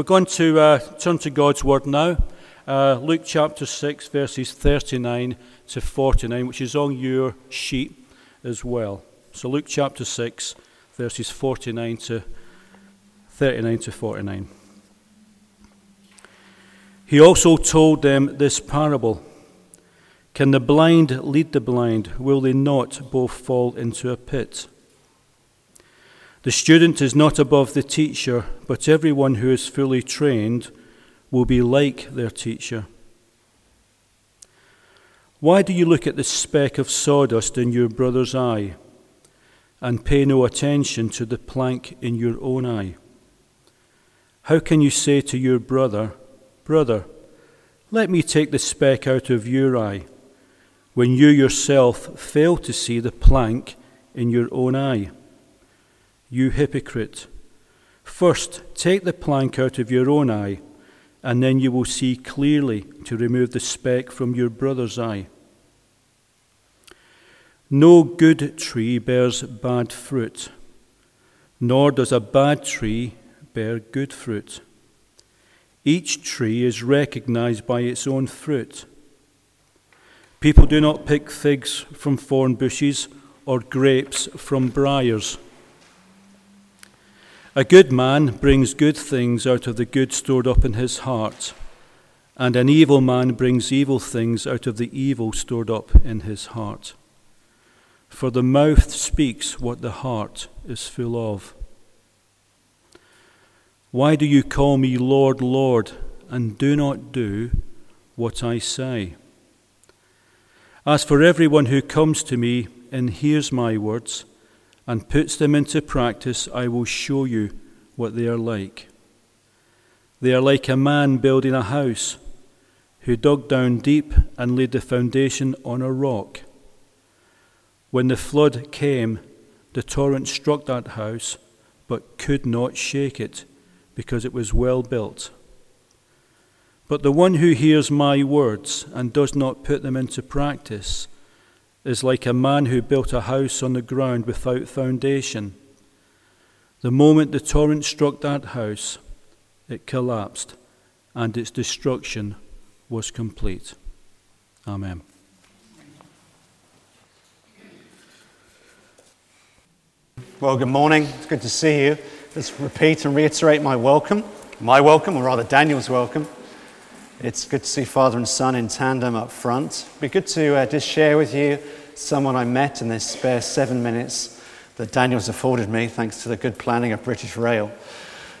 We're going to uh, turn to God's Word now. Uh, Luke chapter 6, verses 39 to 49, which is on your sheet as well. So, Luke chapter 6, verses 49 to 39 to 49. He also told them this parable Can the blind lead the blind? Will they not both fall into a pit? The student is not above the teacher, but everyone who is fully trained will be like their teacher. Why do you look at the speck of sawdust in your brother's eye and pay no attention to the plank in your own eye? How can you say to your brother, Brother, let me take the speck out of your eye, when you yourself fail to see the plank in your own eye? You hypocrite, first take the plank out of your own eye, and then you will see clearly to remove the speck from your brother's eye. No good tree bears bad fruit, nor does a bad tree bear good fruit. Each tree is recognized by its own fruit. People do not pick figs from thorn bushes or grapes from briars. A good man brings good things out of the good stored up in his heart, and an evil man brings evil things out of the evil stored up in his heart. For the mouth speaks what the heart is full of. Why do you call me Lord, Lord, and do not do what I say? As for everyone who comes to me and hears my words, and puts them into practice, I will show you what they are like. They are like a man building a house who dug down deep and laid the foundation on a rock. When the flood came, the torrent struck that house, but could not shake it, because it was well built. But the one who hears my words and does not put them into practice is like a man who built a house on the ground without foundation. The moment the torrent struck that house, it collapsed, and its destruction was complete. Amen. Well, good morning. It's good to see you. Let's repeat and reiterate my welcome. My welcome, or rather Daniel's welcome. It's good to see Father and Son in tandem up front. It'd be good to uh, just share with you someone I met in this spare seven minutes that Daniel's afforded me, thanks to the good planning of British Rail,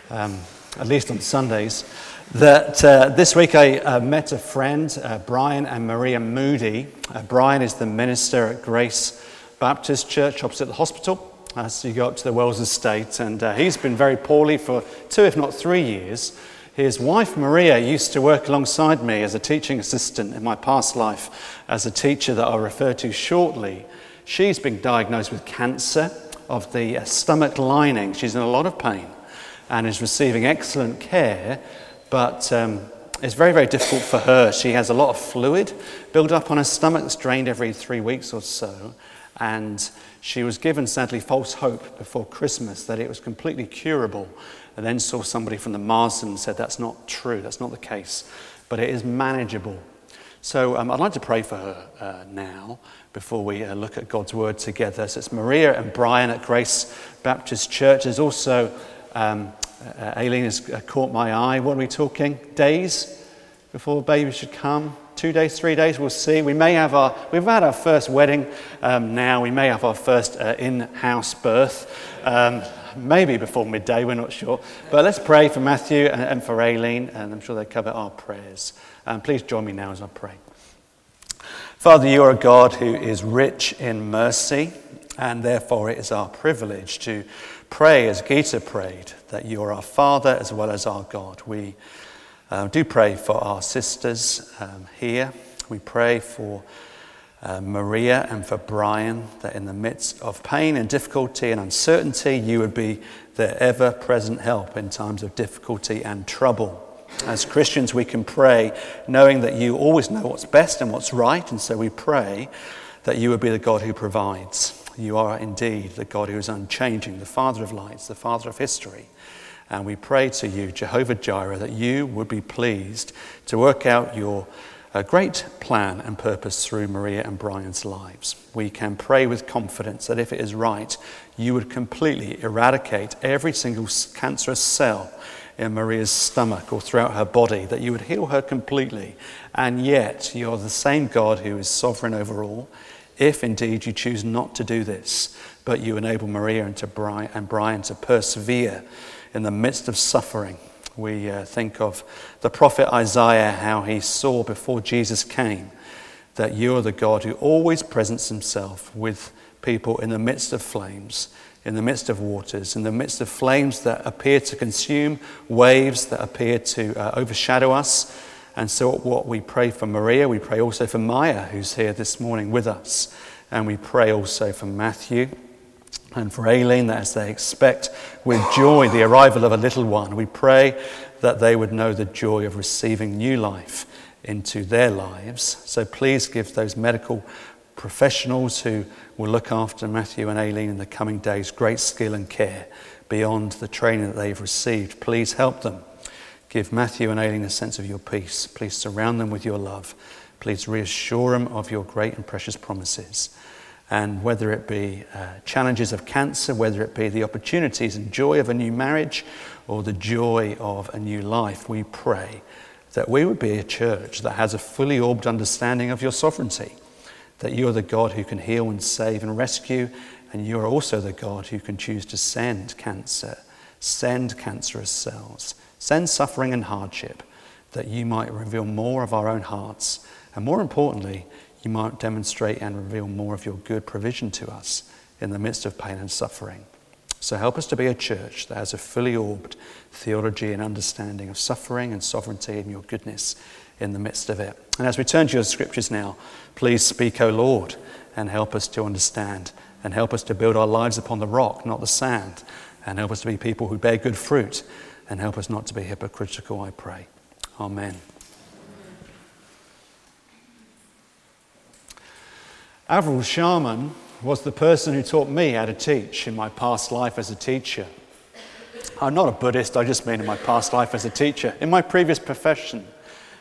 um, at least on Sundays. That uh, this week I uh, met a friend, uh, Brian and Maria Moody. Uh, Brian is the minister at Grace Baptist Church opposite the hospital as you go up to the Wells estate, and uh, he's been very poorly for two, if not three years. His wife Maria used to work alongside me as a teaching assistant in my past life as a teacher that I'll refer to shortly. She's been diagnosed with cancer of the uh, stomach lining. She's in a lot of pain and is receiving excellent care, but um, it's very, very difficult for her. She has a lot of fluid built up on her stomach that's drained every three weeks or so. And she was given, sadly, false hope before Christmas that it was completely curable and then saw somebody from the Marsden and said that's not true, that's not the case, but it is manageable. So um, I'd like to pray for her uh, now before we uh, look at God's word together. So it's Maria and Brian at Grace Baptist Church. There's also um, uh, Aileen has uh, caught my eye. What are we talking? Days before baby should come? Two days, three days, we'll see. We may have our, we've had our first wedding um, now. We may have our first uh, in house birth. Um, maybe before midday, we're not sure. But let's pray for Matthew and, and for Aileen, and I'm sure they'll cover our prayers. Um, please join me now as I pray. Father, you are a God who is rich in mercy, and therefore it is our privilege to pray as Gita prayed that you are our Father as well as our God. We uh, do pray for our sisters um, here. We pray for uh, Maria and for Brian, that in the midst of pain and difficulty and uncertainty, you would be their ever present help in times of difficulty and trouble. As Christians, we can pray knowing that you always know what's best and what's right, and so we pray that you would be the God who provides. You are indeed the God who is unchanging, the Father of lights, the Father of history. And we pray to you, Jehovah Jireh, that you would be pleased to work out your uh, great plan and purpose through Maria and Brian's lives. We can pray with confidence that if it is right, you would completely eradicate every single cancerous cell in Maria's stomach or throughout her body, that you would heal her completely. And yet, you're the same God who is sovereign over all. If indeed you choose not to do this, but you enable Maria and, Brian, and Brian to persevere in the midst of suffering. We uh, think of the prophet Isaiah, how he saw before Jesus came that you are the God who always presents himself with people in the midst of flames, in the midst of waters, in the midst of flames that appear to consume, waves that appear to uh, overshadow us. And so, what we pray for Maria, we pray also for Maya, who's here this morning with us. And we pray also for Matthew and for Aileen that as they expect with joy the arrival of a little one, we pray that they would know the joy of receiving new life into their lives. So please give those medical professionals who will look after Matthew and Aileen in the coming days great skill and care beyond the training that they've received. Please help them. Give Matthew and Aileen a sense of your peace. Please surround them with your love. Please reassure them of your great and precious promises. And whether it be uh, challenges of cancer, whether it be the opportunities and joy of a new marriage or the joy of a new life, we pray that we would be a church that has a fully orbed understanding of your sovereignty, that you are the God who can heal and save and rescue, and you are also the God who can choose to send cancer, send cancerous cells, send suffering and hardship, that you might reveal more of our own hearts, and more importantly, you might demonstrate and reveal more of your good provision to us in the midst of pain and suffering. So help us to be a church that has a fully orbed theology and understanding of suffering and sovereignty and your goodness in the midst of it. And as we turn to your scriptures now, please speak, O Lord, and help us to understand and help us to build our lives upon the rock, not the sand, and help us to be people who bear good fruit and help us not to be hypocritical, I pray. Amen. Avril Sharman was the person who taught me how to teach in my past life as a teacher. I'm not a Buddhist, I just mean in my past life as a teacher. In my previous profession,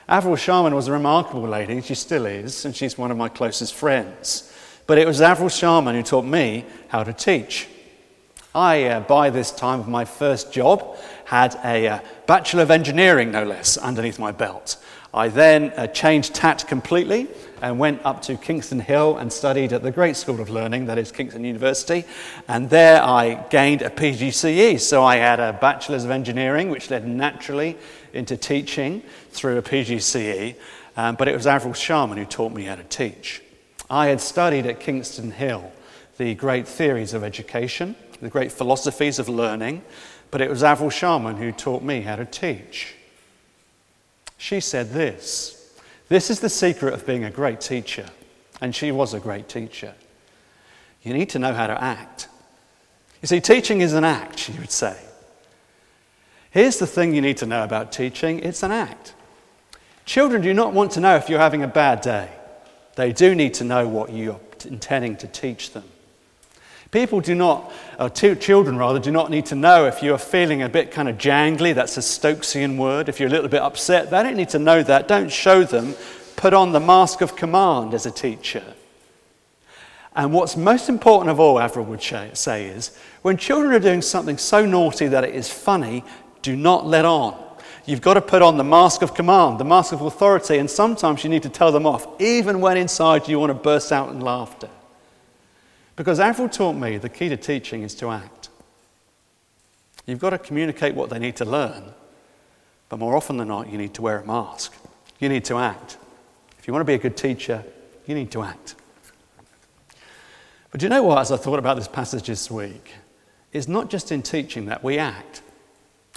Avril Sharman was a remarkable lady, she still is, and she's one of my closest friends. But it was Avril Sharman who taught me how to teach. I, uh, by this time of my first job, had a uh, Bachelor of Engineering, no less, underneath my belt. I then uh, changed tact completely and went up to Kingston Hill and studied at the Great School of Learning, that is Kingston University. And there I gained a PGCE. So I had a Bachelor's of Engineering, which led naturally into teaching through a PGCE. Um, but it was Avril Sharman who taught me how to teach. I had studied at Kingston Hill the great theories of education, the great philosophies of learning, but it was Avril Sharman who taught me how to teach. She said this this is the secret of being a great teacher. And she was a great teacher. You need to know how to act. You see, teaching is an act, she would say. Here's the thing you need to know about teaching it's an act. Children do not want to know if you're having a bad day, they do need to know what you're intending to teach them. People do not, uh, or children rather, do not need to know if you're feeling a bit kind of jangly, that's a Stokesian word. If you're a little bit upset, they don't need to know that. Don't show them. Put on the mask of command as a teacher. And what's most important of all, Avril would say, is when children are doing something so naughty that it is funny, do not let on. You've got to put on the mask of command, the mask of authority, and sometimes you need to tell them off, even when inside you want to burst out in laughter. Because Avril taught me the key to teaching is to act. You've got to communicate what they need to learn, but more often than not, you need to wear a mask. You need to act. If you want to be a good teacher, you need to act. But you know what, as I thought about this passage this week, it's not just in teaching that we act.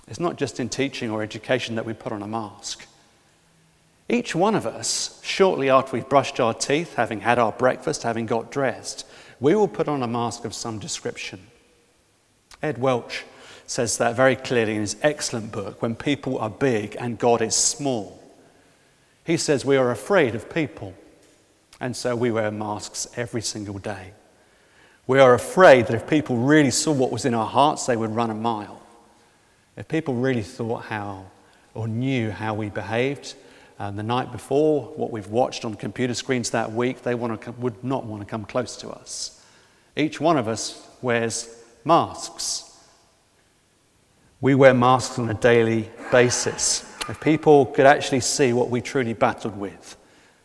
It's not just in teaching or education that we put on a mask. Each one of us, shortly after we've brushed our teeth, having had our breakfast, having got dressed, we will put on a mask of some description. Ed Welch says that very clearly in his excellent book, When People Are Big and God is Small. He says we are afraid of people, and so we wear masks every single day. We are afraid that if people really saw what was in our hearts, they would run a mile. If people really thought how or knew how we behaved um, the night before, what we've watched on computer screens that week, they want to, would not want to come close to us. Each one of us wears masks. We wear masks on a daily basis. If people could actually see what we truly battled with,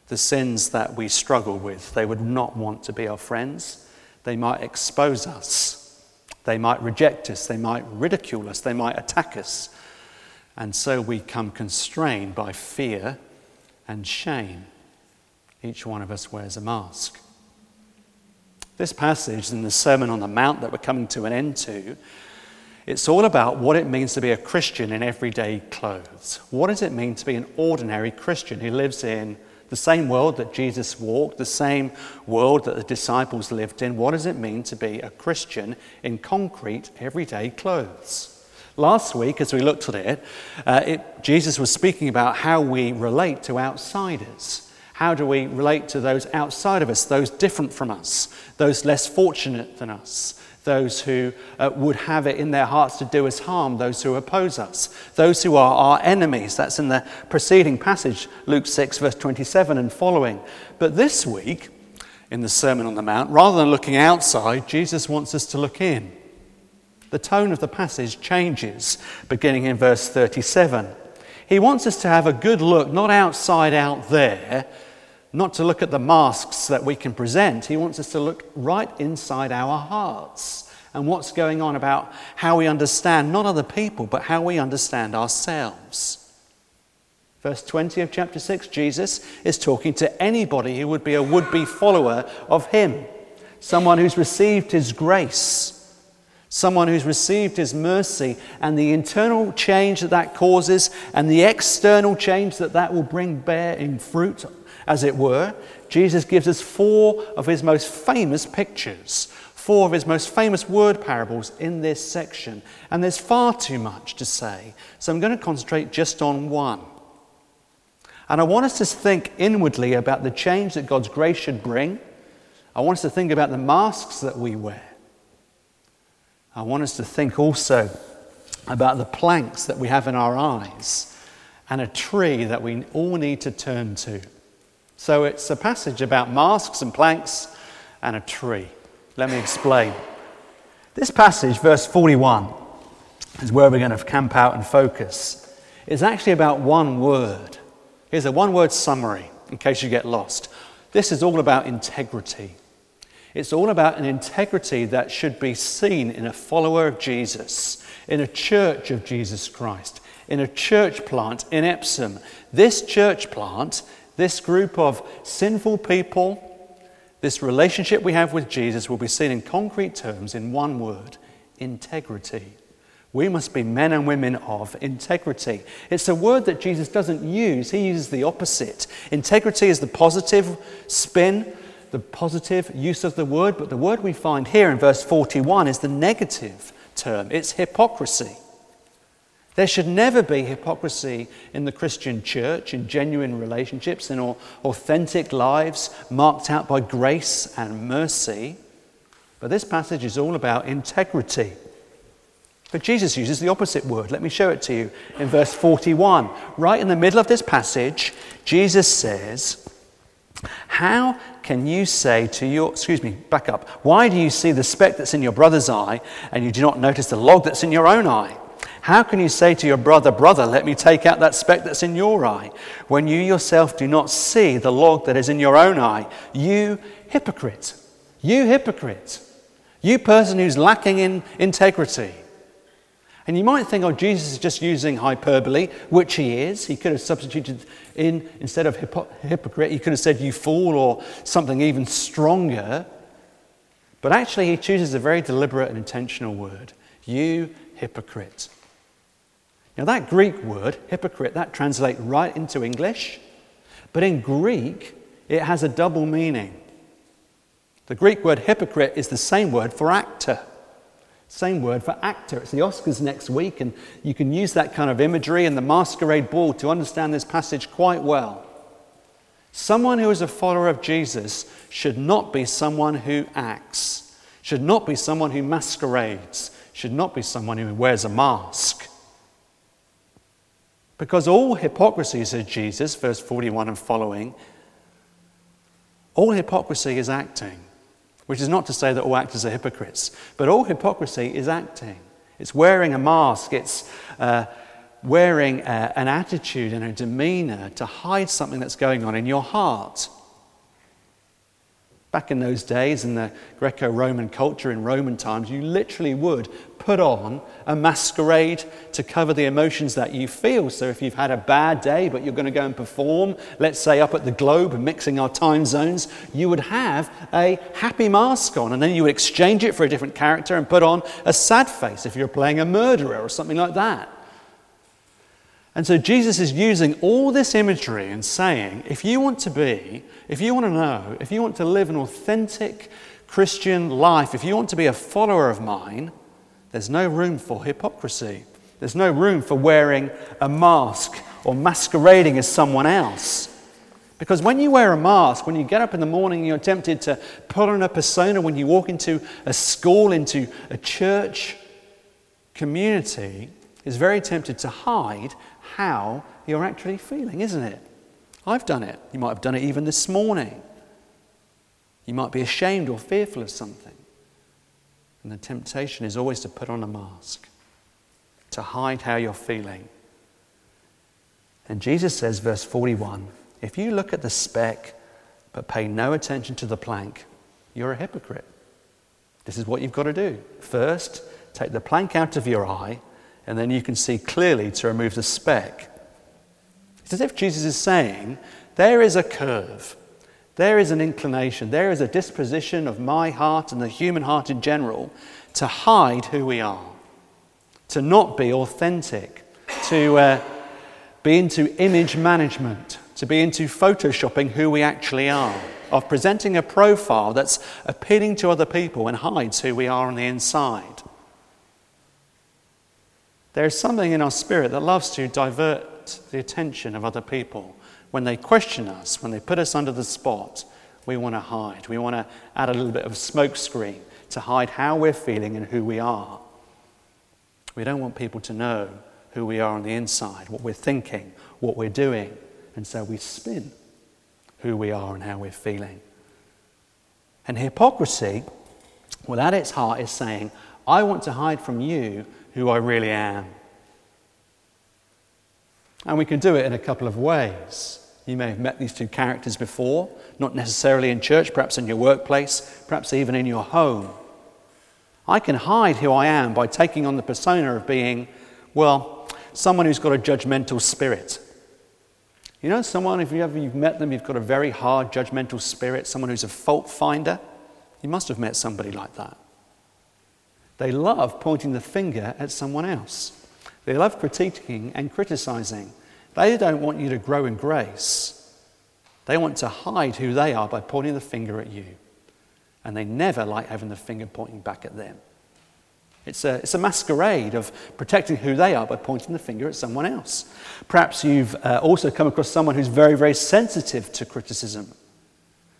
the sins that we struggle with, they would not want to be our friends. They might expose us. They might reject us. They might ridicule us. They might attack us. And so we come constrained by fear and shame. Each one of us wears a mask. This passage in the Sermon on the Mount that we're coming to an end to, it's all about what it means to be a Christian in everyday clothes. What does it mean to be an ordinary Christian who lives in the same world that Jesus walked, the same world that the disciples lived in. What does it mean to be a Christian in concrete, everyday clothes? Last week, as we looked at it, uh, it, Jesus was speaking about how we relate to outsiders. How do we relate to those outside of us, those different from us, those less fortunate than us? those who uh, would have it in their hearts to do us harm, those who oppose us, those who are our enemies. That's in the preceding passage, Luke 6, verse 27 and following. But this week, in the Sermon on the Mount, rather than looking outside, Jesus wants us to look in. The tone of the passage changes, beginning in verse 37. He wants us to have a good look, not outside out there, not to look at the masks that we can present. He wants us to look right inside our hearts and what's going on about how we understand not other people, but how we understand ourselves. Verse 20 of chapter 6, Jesus is talking to anybody who would be a would be follower of him, someone who's received his grace. Someone who's received his mercy and the internal change that that causes and the external change that that will bring bear in fruit as it were, Jesus gives us four of his most famous pictures, four of his most famous word parables in this section. And there's far too much to say, so I'm going to concentrate just on one. And I want us to think inwardly about the change that God's grace should bring. I want us to think about the masks that we wear. I want us to think also about the planks that we have in our eyes and a tree that we all need to turn to. So it's a passage about masks and planks and a tree. Let me explain. This passage, verse 41, is where we're going to camp out and focus. It's actually about one word. Here's a one word summary in case you get lost. This is all about integrity. It's all about an integrity that should be seen in a follower of Jesus, in a church of Jesus Christ, in a church plant in Epsom. This church plant this group of sinful people, this relationship we have with Jesus, will be seen in concrete terms in one word integrity. We must be men and women of integrity. It's a word that Jesus doesn't use, he uses the opposite. Integrity is the positive spin, the positive use of the word, but the word we find here in verse 41 is the negative term it's hypocrisy. There should never be hypocrisy in the Christian church, in genuine relationships, in authentic lives marked out by grace and mercy. But this passage is all about integrity. But Jesus uses the opposite word. Let me show it to you in verse 41. Right in the middle of this passage, Jesus says, How can you say to your, excuse me, back up, why do you see the speck that's in your brother's eye and you do not notice the log that's in your own eye? How can you say to your brother, Brother, let me take out that speck that's in your eye, when you yourself do not see the log that is in your own eye? You hypocrite. You hypocrite. You person who's lacking in integrity. And you might think, oh, Jesus is just using hyperbole, which he is. He could have substituted in, instead of hypo- hypocrite, he could have said, you fool, or something even stronger. But actually, he chooses a very deliberate and intentional word. You hypocrite. Now, that Greek word, hypocrite, that translates right into English, but in Greek, it has a double meaning. The Greek word hypocrite is the same word for actor. Same word for actor. It's the Oscars next week, and you can use that kind of imagery and the masquerade ball to understand this passage quite well. Someone who is a follower of Jesus should not be someone who acts, should not be someone who masquerades, should not be someone who wears a mask. Because all hypocrisy, says Jesus, verse 41 and following, all hypocrisy is acting, which is not to say that all actors are hypocrites, but all hypocrisy is acting. It's wearing a mask, it's uh, wearing a, uh, an attitude and a demeanor to hide something that's going on in your heart. Back in those days, in the Greco Roman culture in Roman times, you literally would put on a masquerade to cover the emotions that you feel. So, if you've had a bad day but you're going to go and perform, let's say up at the Globe, mixing our time zones, you would have a happy mask on and then you would exchange it for a different character and put on a sad face if you're playing a murderer or something like that. And so Jesus is using all this imagery and saying, if you want to be, if you want to know, if you want to live an authentic Christian life, if you want to be a follower of mine, there's no room for hypocrisy. There's no room for wearing a mask or masquerading as someone else. Because when you wear a mask, when you get up in the morning and you're tempted to put on a persona, when you walk into a school, into a church community, is very tempted to hide how you're actually feeling, isn't it? I've done it. You might have done it even this morning. You might be ashamed or fearful of something. And the temptation is always to put on a mask, to hide how you're feeling. And Jesus says, verse 41 if you look at the speck but pay no attention to the plank, you're a hypocrite. This is what you've got to do. First, take the plank out of your eye, and then you can see clearly to remove the speck. It's as if Jesus is saying, There is a curve, there is an inclination, there is a disposition of my heart and the human heart in general to hide who we are, to not be authentic, to uh, be into image management, to be into photoshopping who we actually are, of presenting a profile that's appealing to other people and hides who we are on the inside. There is something in our spirit that loves to divert the attention of other people. When they question us, when they put us under the spot, we want to hide. We want to add a little bit of smokescreen to hide how we're feeling and who we are. We don't want people to know who we are on the inside, what we're thinking, what we're doing. And so we spin who we are and how we're feeling. And hypocrisy, well, at its heart, is saying, I want to hide from you who I really am. And we can do it in a couple of ways. You may have met these two characters before, not necessarily in church, perhaps in your workplace, perhaps even in your home. I can hide who I am by taking on the persona of being, well, someone who's got a judgmental spirit. You know, someone, if you ever you've met them, you've got a very hard judgmental spirit, someone who's a fault finder. You must have met somebody like that. They love pointing the finger at someone else. They love critiquing and criticizing. They don't want you to grow in grace. They want to hide who they are by pointing the finger at you. And they never like having the finger pointing back at them. It's a, it's a masquerade of protecting who they are by pointing the finger at someone else. Perhaps you've uh, also come across someone who's very, very sensitive to criticism.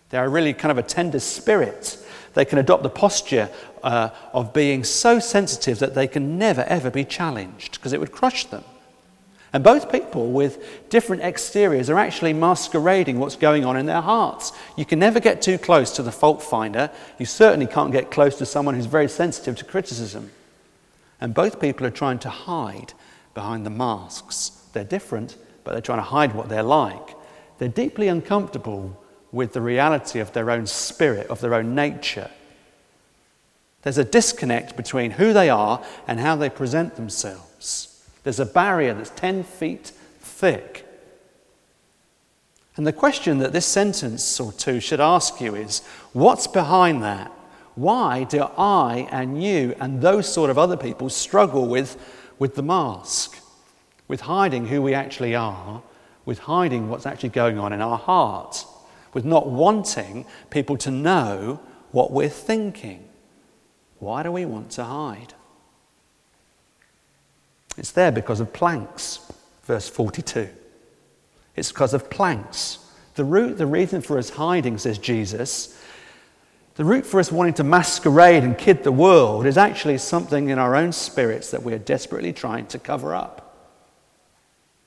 They're really kind of a tender spirit they can adopt the posture uh, of being so sensitive that they can never, ever be challenged because it would crush them. And both people with different exteriors are actually masquerading what's going on in their hearts. You can never get too close to the fault finder. You certainly can't get close to someone who's very sensitive to criticism. And both people are trying to hide behind the masks. They're different, but they're trying to hide what they're like. They're deeply uncomfortable with the reality of their own spirit, of their own nature. There's a disconnect between who they are and how they present themselves. There's a barrier that's 10 feet thick. And the question that this sentence or two should ask you is what's behind that? Why do I and you and those sort of other people struggle with, with the mask, with hiding who we actually are, with hiding what's actually going on in our hearts? With not wanting people to know what we're thinking. Why do we want to hide? It's there because of planks, verse 42. It's because of planks. The root, the reason for us hiding, says Jesus, the root for us wanting to masquerade and kid the world is actually something in our own spirits that we are desperately trying to cover up.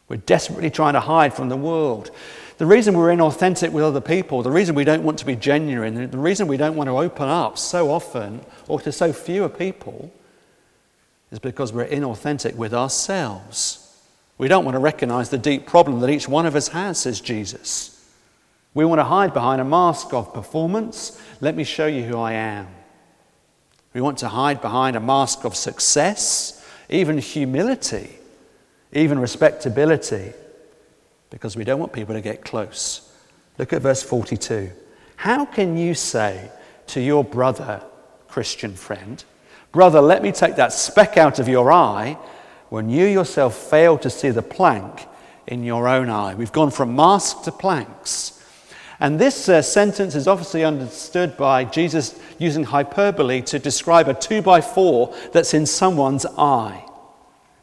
We're desperately trying to hide from the world. The reason we're inauthentic with other people, the reason we don't want to be genuine, the reason we don't want to open up so often or to so fewer people is because we're inauthentic with ourselves. We don't want to recognize the deep problem that each one of us has, says Jesus. We want to hide behind a mask of performance. Let me show you who I am. We want to hide behind a mask of success, even humility, even respectability, because we don't want people to get close. Look at verse 42. How can you say to your brother, Christian friend, Brother, let me take that speck out of your eye when you yourself fail to see the plank in your own eye? We've gone from mask to planks. And this uh, sentence is obviously understood by Jesus using hyperbole to describe a two by four that's in someone's eye.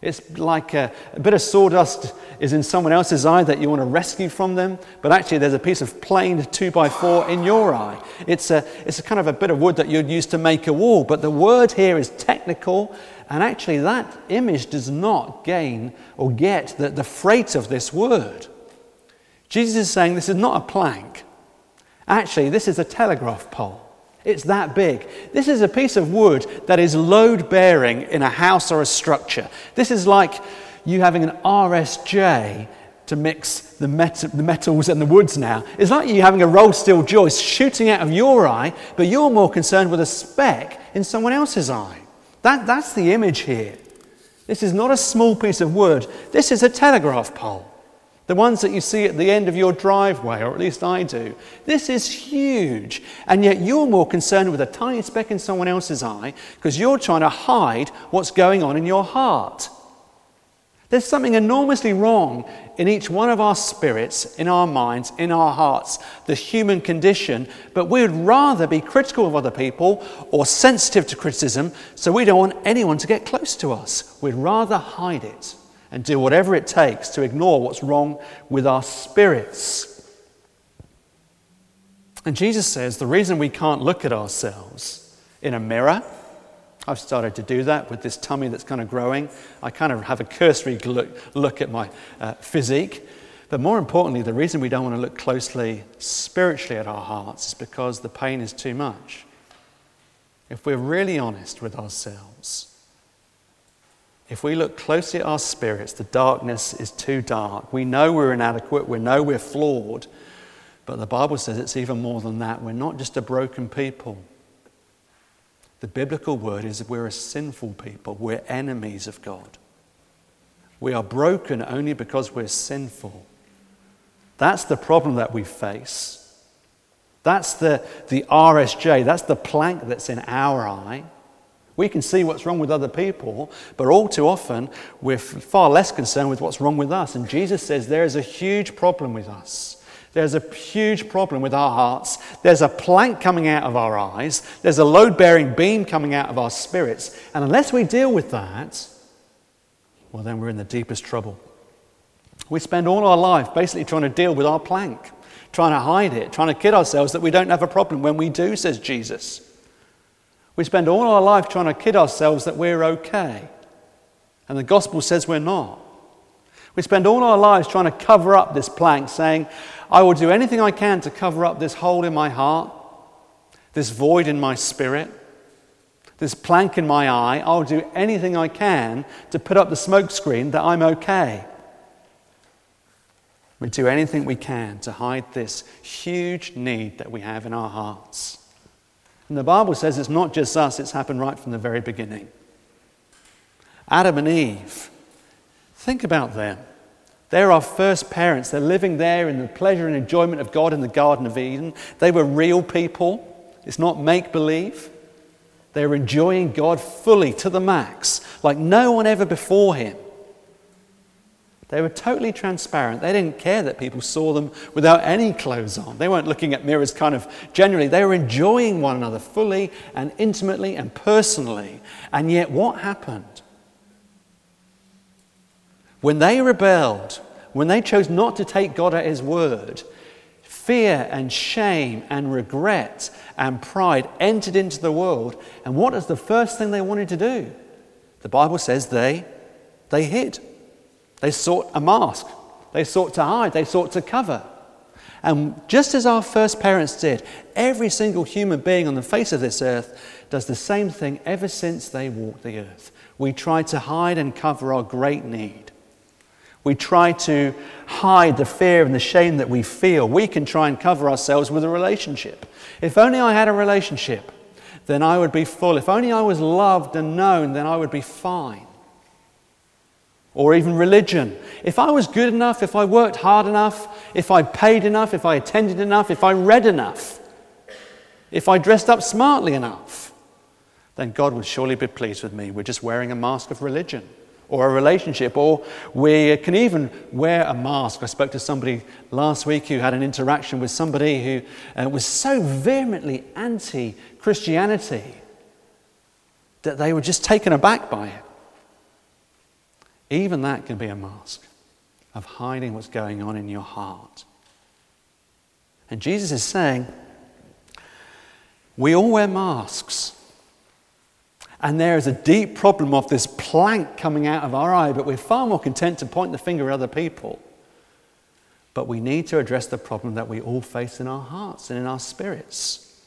It's like a, a, bit of sawdust is in someone else's eye that you want to rescue from them, but actually there's a piece of plain two by four in your eye. It's a, it's a kind of a bit of wood that you'd use to make a wall, but the word here is technical, and actually that image does not gain or get the, the freight of this word. Jesus is saying this is not a plank. Actually, this is a telegraph pole. It's that big. This is a piece of wood that is load bearing in a house or a structure. This is like you having an RSJ to mix the, met- the, metals and the woods now. It's like you having a rolled steel joist shooting out of your eye, but you're more concerned with a speck in someone else's eye. That, that's the image here. This is not a small piece of wood, this is a telegraph pole. The ones that you see at the end of your driveway, or at least I do. This is huge. And yet you're more concerned with a tiny speck in someone else's eye because you're trying to hide what's going on in your heart. There's something enormously wrong in each one of our spirits, in our minds, in our hearts, the human condition, but we would rather be critical of other people or sensitive to criticism, so we don't want anyone to get close to us. We'd rather hide it and do whatever it takes to ignore what's wrong with our spirits. And Jesus says the reason we can't look at ourselves in a mirror, I've started to do that with this tummy that's kind of growing. I kind of have a cursory look, look at my uh, physique. But more importantly, the reason we don't want to look closely spiritually at our hearts is because the pain is too much. If we're really honest with ourselves, if we look closely at our spirits, the darkness is too dark. We know we're inadequate, we know we're flawed, but the Bible says it's even more than that. We're not just a broken people. The biblical word is we're a sinful people, we're enemies of God. We are broken only because we're sinful. That's the problem that we face. That's the, the RSJ, that's the plank that's in our eye. We can see what's wrong with other people, but all too often we're far less concerned with what's wrong with us. And Jesus says there is a huge problem with us. There's a huge problem with our hearts. There's a plank coming out of our eyes. There's a load bearing beam coming out of our spirits. And unless we deal with that, well, then we're in the deepest trouble. We spend all our life basically trying to deal with our plank, trying to hide it, trying to kid ourselves that we don't have a problem when we do, says Jesus. We spend all our life trying to kid ourselves that we're okay. And the gospel says we're not. We spend all our lives trying to cover up this plank, saying, I will do anything I can to cover up this hole in my heart, this void in my spirit, this plank in my eye. I'll do anything I can to put up the smokescreen that I'm okay. We do anything we can to hide this huge need that we have in our hearts. And the Bible says it's not just us, it's happened right from the very beginning. Adam and Eve, think about them. They're our first parents. They're living there in the pleasure and enjoyment of God in the Garden of Eden. They were real people. It's not make believe. They're enjoying God fully to the max, like no one ever before him. They were totally transparent. They didn't care that people saw them without any clothes on. They weren't looking at mirrors kind of generally. They were enjoying one another fully and intimately and personally. And yet, what happened? When they rebelled, when they chose not to take God at His word, fear and shame and regret and pride entered into the world. And what is the first thing they wanted to do? The Bible says they, they hid. They sought a mask. They sought to hide, they sought to cover. And just as our first parents did, every single human being on the face of this earth does the same thing ever since they walked the earth. We try to hide and cover our great need. We try to hide the fear and the shame that we feel. We can try and cover ourselves with a relationship. If only I had a relationship, then I would be full. If only I was loved and known, then I would be fine or even religion. If I was good enough, if I worked hard enough, if I paid enough, if I attended enough, if I read enough, if I dressed up smartly enough, then God would surely be pleased with me. We're just wearing a mask of religion or a relationship, or we can even wear a mask. I spoke to somebody last week who had an interaction with somebody who uh, was so vehemently anti Christianity that they were just taken aback by it. Even that can be a mask of hiding what's going on in your heart. And Jesus is saying, we all wear masks. And there is a deep problem of this plank coming out of our eye, but we're far more content to point the finger at other people. But we need to address the problem that we all face in our hearts and in our spirits.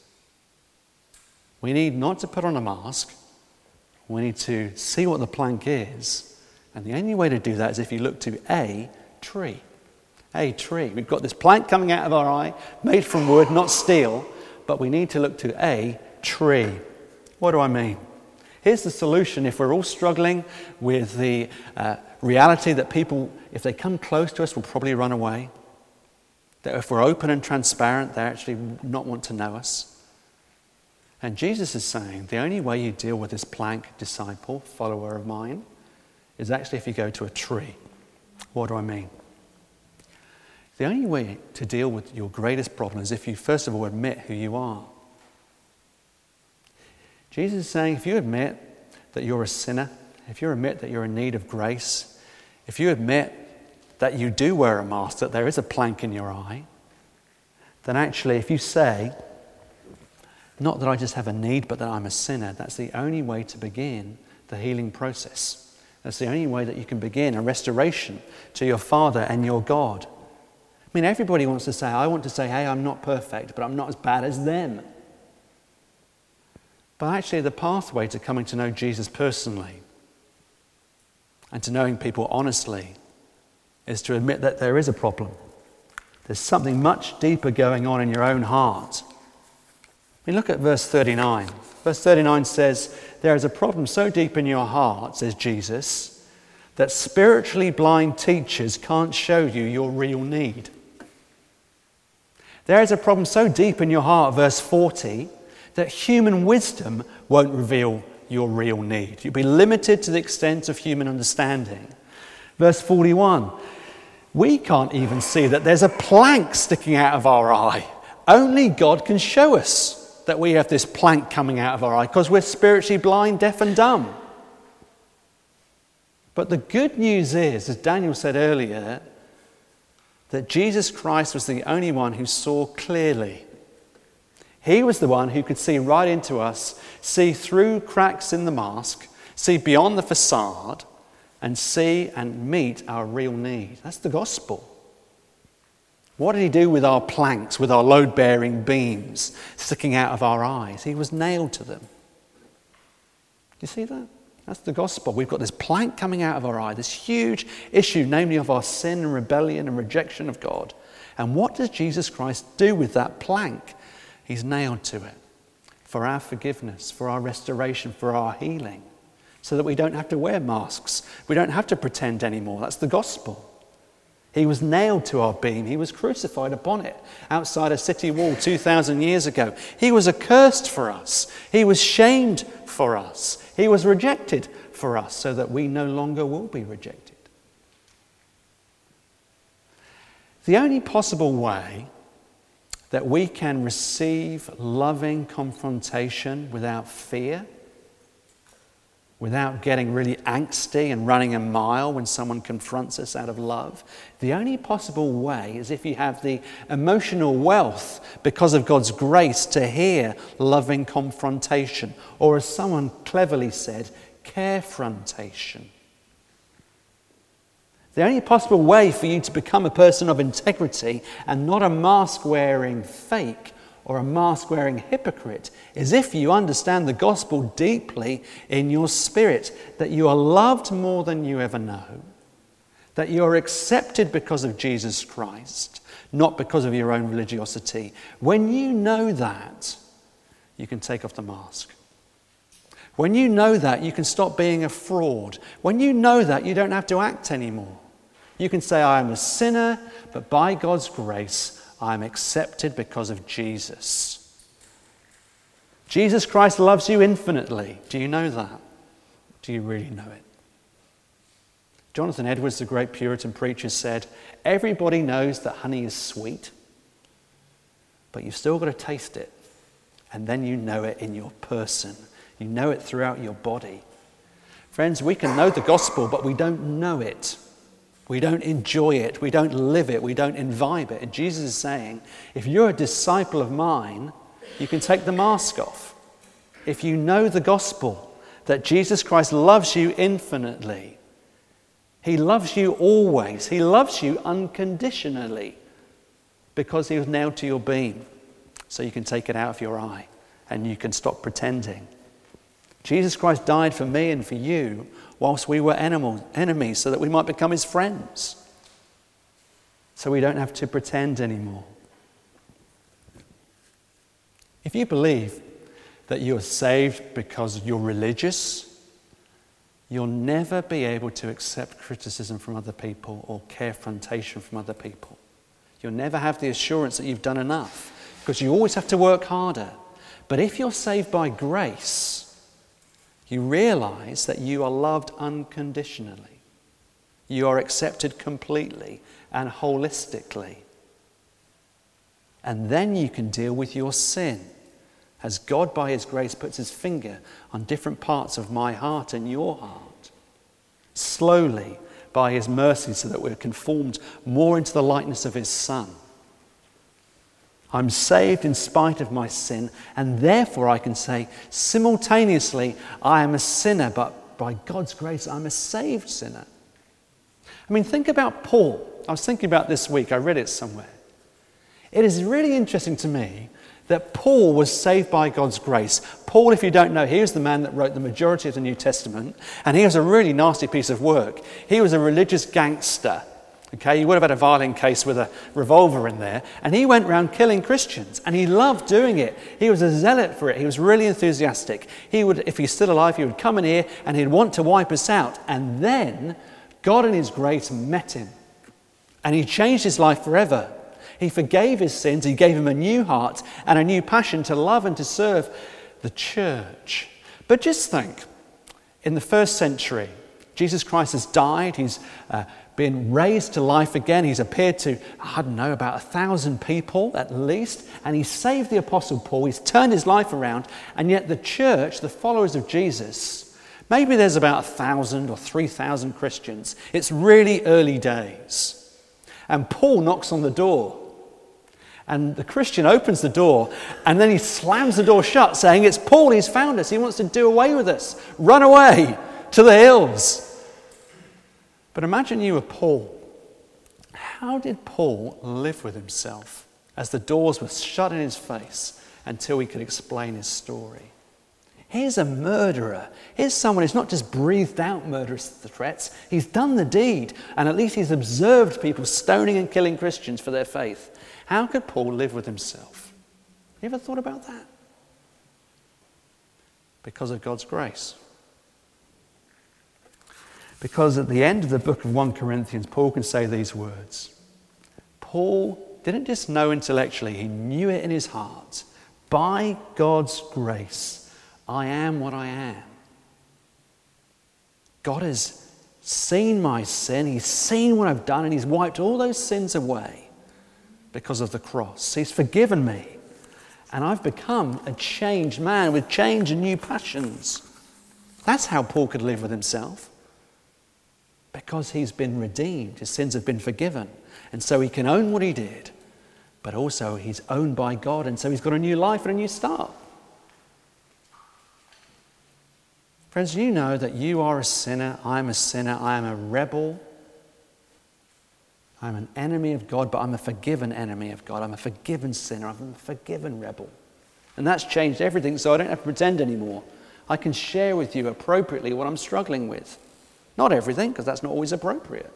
We need not to put on a mask, we need to see what the plank is and the only way to do that is if you look to a tree. A tree. We've got this plank coming out of our eye, made from wood, not steel, but we need to look to a tree. What do I mean? Here's the solution if we're all struggling with the uh, reality that people, if they come close to us, will probably run away. That if we're open and transparent, they actually not want to know us. And Jesus is saying the only way you deal with this plank disciple, follower of mine, is actually if you go to a tree. What do I mean? The only way to deal with your greatest problem is if you, first of all, admit who you are. Jesus is saying if you admit that you're a sinner, if you admit that you're in need of grace, if you admit that you do wear a mask, that there is a plank in your eye, then actually, if you say, not that I just have a need, but that I'm a sinner, that's the only way to begin the healing process. That's the only way that you can begin a restoration to your Father and your God. I mean, everybody wants to say, I want to say, hey, I'm not perfect, but I'm not as bad as them. But actually, the pathway to coming to know Jesus personally and to knowing people honestly is to admit that there is a problem. There's something much deeper going on in your own heart. I mean, look at verse 39. Verse 39 says, There is a problem so deep in your heart, says Jesus, that spiritually blind teachers can't show you your real need. There is a problem so deep in your heart, verse 40, that human wisdom won't reveal your real need. You'll be limited to the extent of human understanding. Verse 41 we can't even see that there's a plank sticking out of our eye. Only God can show us that we have this plank coming out of our eye because we're spiritually blind, deaf, and dumb. But the good news is, as Daniel said earlier, that Jesus Christ was the only one who saw clearly. He was the one who could see right into us, see through cracks in the mask, see beyond the facade, and see and meet our real need. That's the gospel. What did he do with our planks, with our load bearing beams sticking out of our eyes? He was nailed to them. Do you see that? That's the gospel. We've got this plank coming out of our eye, this huge issue, namely of our sin and rebellion and rejection of God. And what does Jesus Christ do with that plank? He's nailed to it for our forgiveness, for our restoration, for our healing, so that we don't have to wear masks. We don't have to pretend anymore. That's the gospel. He was nailed to our beam. He was crucified upon it outside a city wall 2,000 years ago. He was accursed for us. He was shamed for us. He was rejected for us so that we no longer will be rejected. The only possible way that we can receive loving confrontation without fear without getting really angsty and running a mile when someone confronts us out of love. The only possible way is if you have the emotional wealth because of God's grace to hear loving confrontation, or as someone cleverly said, carefrontation. The only possible way for you to become a person of integrity and not a mask wearing fake or a mask wearing hypocrite is if you understand the gospel deeply in your spirit that you are loved more than you ever know, that you are accepted because of Jesus Christ, not because of your own religiosity. When you know that, you can take off the mask. When you know that, you can stop being a fraud. When you know that, you don't have to act anymore. You can say, I am a sinner, but by God's grace, I am accepted because of Jesus. Jesus Christ loves you infinitely. Do you know that? Do you really know it? Jonathan Edwards, the great Puritan preacher, said, Everybody knows that honey is sweet, but you've still got to taste it. And then you know it in your person, you know it throughout your body. Friends, we can know the gospel, but we don't know it. We don't enjoy it. We don't live it. We don't imbibe it. And Jesus is saying, if you're a disciple of mine, you can take the mask off. If you know the gospel, that Jesus Christ loves you infinitely, He loves you always, He loves you unconditionally because He was nailed to your beam. So you can take it out of your eye and you can stop pretending. Jesus Christ died for me and for you whilst we were animal, enemies so that we might become his friends. So we don't have to pretend anymore. If you believe that you're saved because you're religious, you'll never be able to accept criticism from other people or confrontation from other people. You'll never have the assurance that you've done enough because you always have to work harder. But if you're saved by grace, you realize that you are loved unconditionally. You are accepted completely and holistically. And then you can deal with your sin as God, by His grace, puts His finger on different parts of my heart and your heart. Slowly, by His mercy, so that we're conformed more into the likeness of His Son. I'm saved in spite of my sin, and therefore I can say simultaneously, I am a sinner, but by God's grace, I'm a saved sinner. I mean, think about Paul. I was thinking about this week, I read it somewhere. It is really interesting to me that Paul was saved by God's grace. Paul, if you don't know, he was the man that wrote the majority of the New Testament, and he was a really nasty piece of work. He was a religious gangster. Okay, he would have had a violin case with a revolver in there, and he went around killing Christians, and he loved doing it. He was a zealot for it. He was really enthusiastic. He would, if he's still alive, he would come in here and he'd want to wipe us out. And then God, in His grace, met him, and He changed his life forever. He forgave his sins. He gave him a new heart and a new passion to love and to serve the church. But just think, in the first century, Jesus Christ has died. He's uh, been raised to life again. He's appeared to, I don't know, about a thousand people at least, and He saved the Apostle Paul. He's turned his life around, and yet the church, the followers of Jesus, maybe there's about a thousand or three thousand Christians. It's really early days. And Paul knocks on the door. And the Christian opens the door and then he slams the door shut, saying, It's Paul, he's found us. He wants to do away with us. Run away to the hills. But imagine you were Paul. How did Paul live with himself as the doors were shut in his face until he could explain his story? Here's a murderer. Here's someone who's not just breathed out murderous threats, he's done the deed, and at least he's observed people stoning and killing Christians for their faith. How could Paul live with himself? You ever thought about that? Because of God's grace. Because at the end of the book of 1 Corinthians, Paul can say these words Paul didn't just know intellectually, he knew it in his heart. By God's grace, I am what I am. God has seen my sin, He's seen what I've done, and He's wiped all those sins away because of the cross. He's forgiven me, and I've become a changed man with change and new passions. That's how Paul could live with himself because he's been redeemed, his sins have been forgiven. And so he can own what he did, but also he's owned by God, and so he's got a new life and a new start. Friends, you know that you are a sinner, I'm a sinner, I am a rebel, I'm an enemy of God, but I'm a forgiven enemy of God. I'm a forgiven sinner. I'm a forgiven rebel. And that's changed everything, so I don't have to pretend anymore. I can share with you appropriately what I'm struggling with. Not everything, because that's not always appropriate.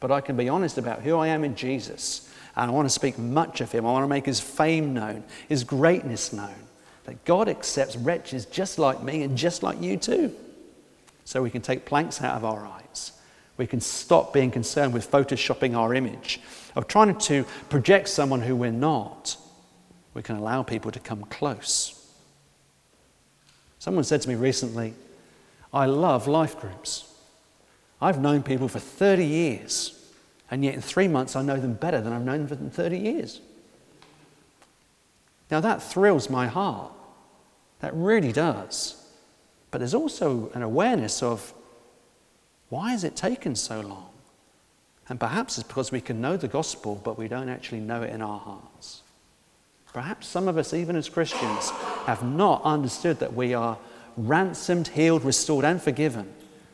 But I can be honest about who I am in Jesus. And I want to speak much of him. I want to make his fame known, his greatness known. That God accepts wretches just like me and just like you too. So we can take planks out of our eyes. We can stop being concerned with photoshopping our image, of trying to project someone who we're not. We can allow people to come close. Someone said to me recently, I love life groups. I've known people for 30 years, and yet in three months I know them better than I've known them for 30 years. Now that thrills my heart. That really does. But there's also an awareness of why has it taken so long? And perhaps it's because we can know the gospel, but we don't actually know it in our hearts. Perhaps some of us, even as Christians, have not understood that we are ransomed, healed, restored, and forgiven.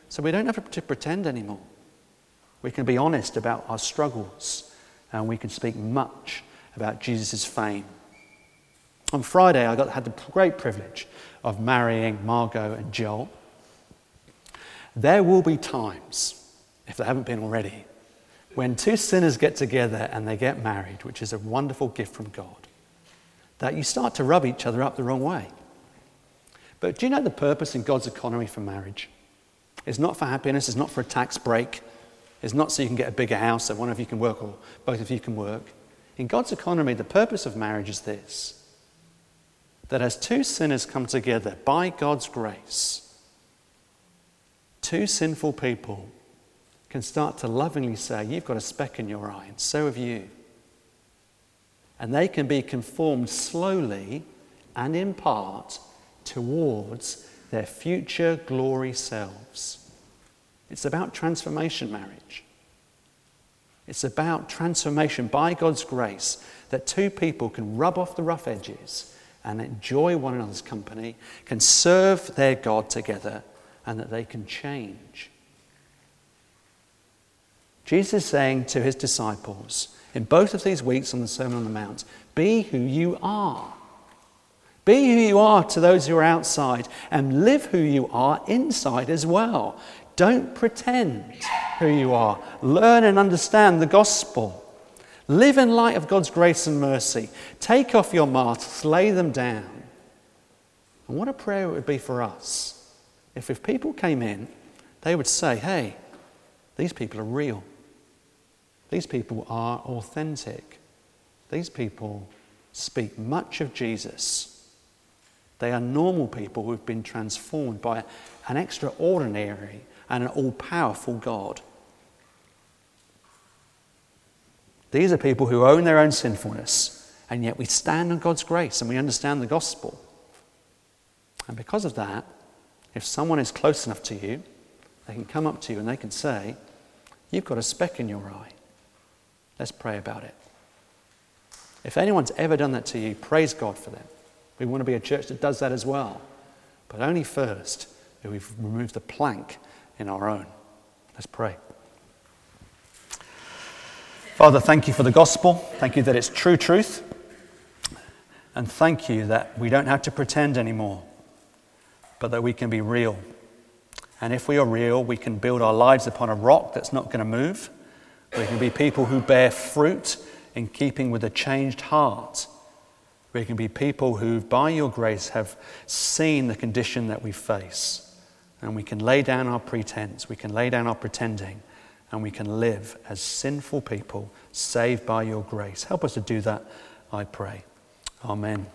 So we don't have to pretend anymore. We can be honest about our struggles, and we can speak much about Jesus' fame. On Friday, I got, had the great privilege of marrying Margot and Joel. There will be times, if there haven't been already, when two sinners get together and they get married, which is a wonderful gift from God, that you start to rub each other up the wrong way. But do you know the purpose in God's economy for marriage? It's not for happiness, it's not for a tax break, it's not so you can get a bigger house so one of you can work or both of you can work. In God's economy, the purpose of marriage is this that as two sinners come together by God's grace, two sinful people can start to lovingly say, You've got a speck in your eye, and so have you. And they can be conformed slowly and in part towards their future glory selves. It's about transformation marriage. It's about transformation by God's grace that two people can rub off the rough edges and enjoy one another's company, can serve their God together, and that they can change. Jesus is saying to his disciples in both of these weeks on the Sermon on the Mount be who you are. Be who you are to those who are outside and live who you are inside as well. Don't pretend who you are. Learn and understand the gospel. Live in light of God's grace and mercy. Take off your masks, lay them down. And what a prayer it would be for us if, if people came in, they would say, hey, these people are real. These people are authentic. These people speak much of Jesus. They are normal people who've been transformed by an extraordinary and an all powerful God. These are people who own their own sinfulness, and yet we stand on God's grace and we understand the gospel. And because of that, if someone is close enough to you, they can come up to you and they can say, You've got a speck in your eye. Let's pray about it. If anyone's ever done that to you, praise God for them. We want to be a church that does that as well. But only first if we've removed the plank in our own. Let's pray. Father, thank you for the gospel. Thank you that it's true truth. And thank you that we don't have to pretend anymore, but that we can be real. And if we are real, we can build our lives upon a rock that's not going to move. We can be people who bear fruit in keeping with a changed heart. We can be people who, by your grace, have seen the condition that we face. And we can lay down our pretense, we can lay down our pretending, and we can live as sinful people saved by your grace. Help us to do that, I pray. Amen.